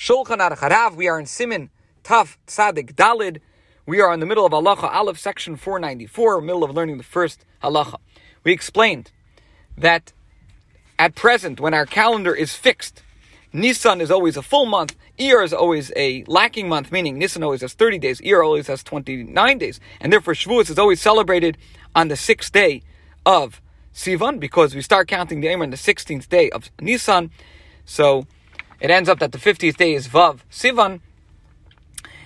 Shulchan Aruch Harav. We are in Siman Taf Tzadik Dalid. We are in the middle of Halacha Aleph, section 494, middle of learning the first Halacha. We explained that at present, when our calendar is fixed, Nisan is always a full month, Iyar is always a lacking month, meaning Nisan always has 30 days, Iyar always has 29 days, and therefore Shavuos is always celebrated on the sixth day of Sivan, because we start counting the Omer on the 16th day of Nisan, so it ends up that the 50th day is Vav Sivan,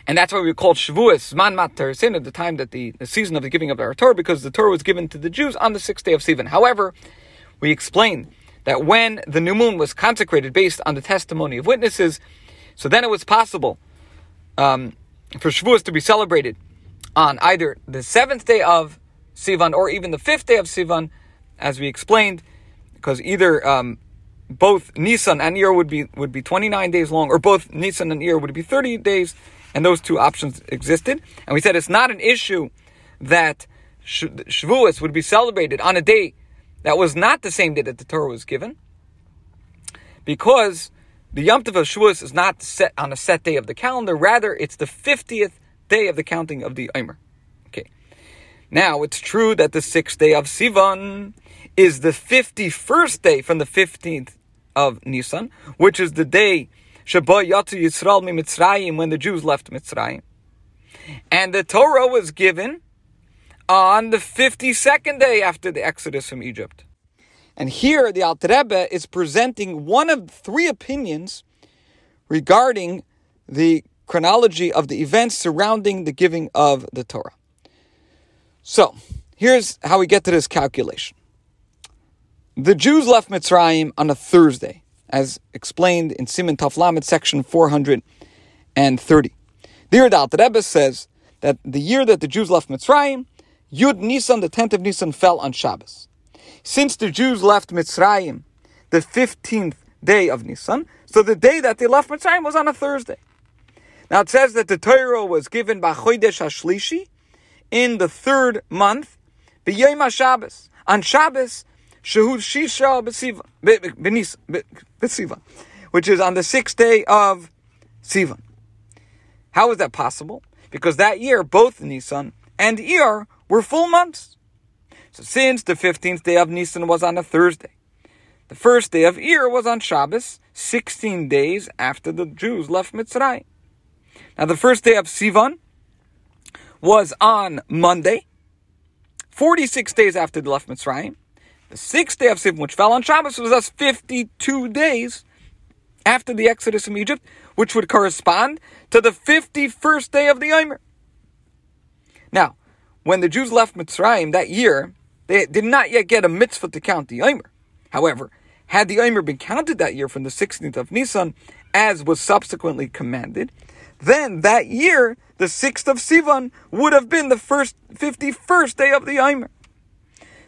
and that's why we call Shavuos Zman Matan Toraseinu at the time that the, the season of the giving of our Torah, because the Torah was given to the Jews on the sixth day of Sivan. However, we explained that when the new moon was consecrated based on the testimony of witnesses, so then it was possible um, for Shavuos to be celebrated on either the seventh day of Sivan or even the fifth day of Sivan, as we explained, because either um, both Nisan and Iyar would be would be 29 days long, or both Nisan and Iyar would be 30 days, and those two options existed. And we said it's not an issue that Shavuos would be celebrated on a day that was not the same day that the Torah was given, because the Yom Tov of Shavuos is not set on a set day of the calendar. Rather, it's the 50th day of the counting of the Omer. Okay. Now, it's true that the sixth day of Sivan is the 51st day from the 15th of Nisan, which is the day Shebo Yatzu Yisrael mi Mitzrayim when the Jews left Mitzrayim. And the Torah was given on the 52nd day after the Exodus from Egypt. And here the Alter Rebbe is presenting one of three opinions regarding the chronology of the events surrounding the giving of the Torah. So, here's how we get to this calculation. The Jews left Mitzrayim on a Thursday, as explained in Siman Taf Lamed, section 430. The Alter Rebbe says that the year that the Jews left Mitzrayim Yud Nisan, the 10th of Nisan, fell on Shabbos. Since the Jews left Mitzrayim, the 15th day of Nisan, so the day that they left Mitzrayim was on a Thursday. Now it says that the Torah was given by Chodesh HaShlishi in the third month, B'Yom HaShabbos. On Shabbos, Shehud Shisha B'Sivan, which is on the sixth day of Sivan. How is that possible? Because that year, both Nisan and Iyar were full months. So since the 15th day of Nisan was on a Thursday, the first day of Iyar was on Shabbos, 16 days after the Jews left Mitzrayim. Now the first day of Sivan was on Monday, 46 days after they left Mitzrayim. The sixth day of Sivan, which fell on Shabbos, was thus 52 days after the Exodus from Egypt, which would correspond to the 51st day of the Omer. Now, when the Jews left Mitzrayim that year, they did not yet get a mitzvah to count the Omer. However, had the Omer been counted that year from the 16th of Nisan, as was subsequently commanded, then that year, the 6th of Sivan, would have been the first 51st day of the Omer.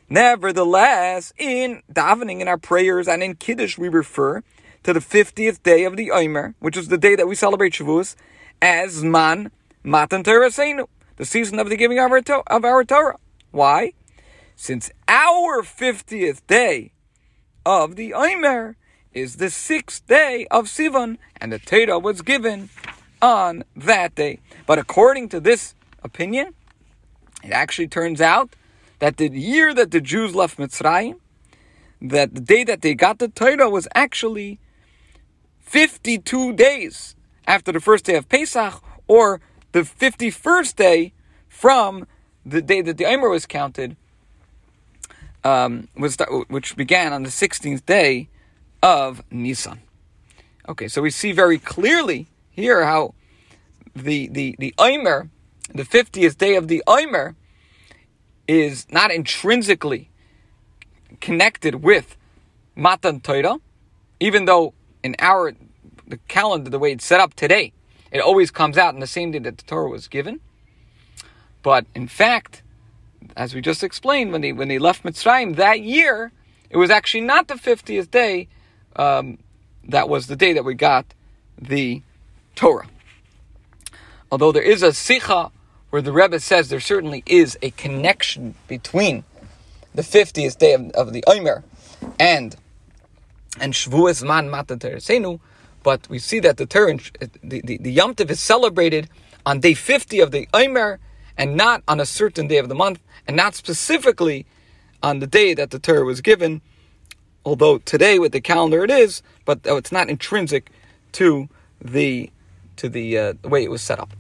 Nevertheless, in davening, in our prayers, and in Kiddush, we refer to the 50th day of the Omer, which is the day that we celebrate Shavuos, as Zman Matan Toraseinu the season of the giving of our, to- of our Torah. Why? Since our 50th day of the Omer is the sixth day of Sivan, and the Torah was given on that day. But according to this opinion, it actually turns out that the year that the Jews left Mitzrayim, that the day that they got the Torah was actually 52 days after the first day of Pesach, or the 51st day from the day that the Omer was counted, um, was which began on the 16th day of Nisan. Okay, so we see very clearly here how the the the Omer, the 50th day of the Omer, is not intrinsically connected with Matan Torah, even though in our the calendar, the way it's set up today, it always comes out in the same day that the Torah was given. But in fact, as we just explained, when they when they left Mitzrayim that year, it was actually not the 50th day. Um, that was the day that we got the Torah. Although there is a sicha where the Rebbe says there certainly is a connection between the 50th day of, of the Omer and and Shavuos Zman Matan Toraseinu, but we see that the Torah, the, the, the Yom Tov is celebrated on day 50 of the Omer, and not on a certain day of the month, and not specifically on the day that the Torah was given, although today with the calendar it is, but it's not intrinsic to the to the, uh, way it was set up.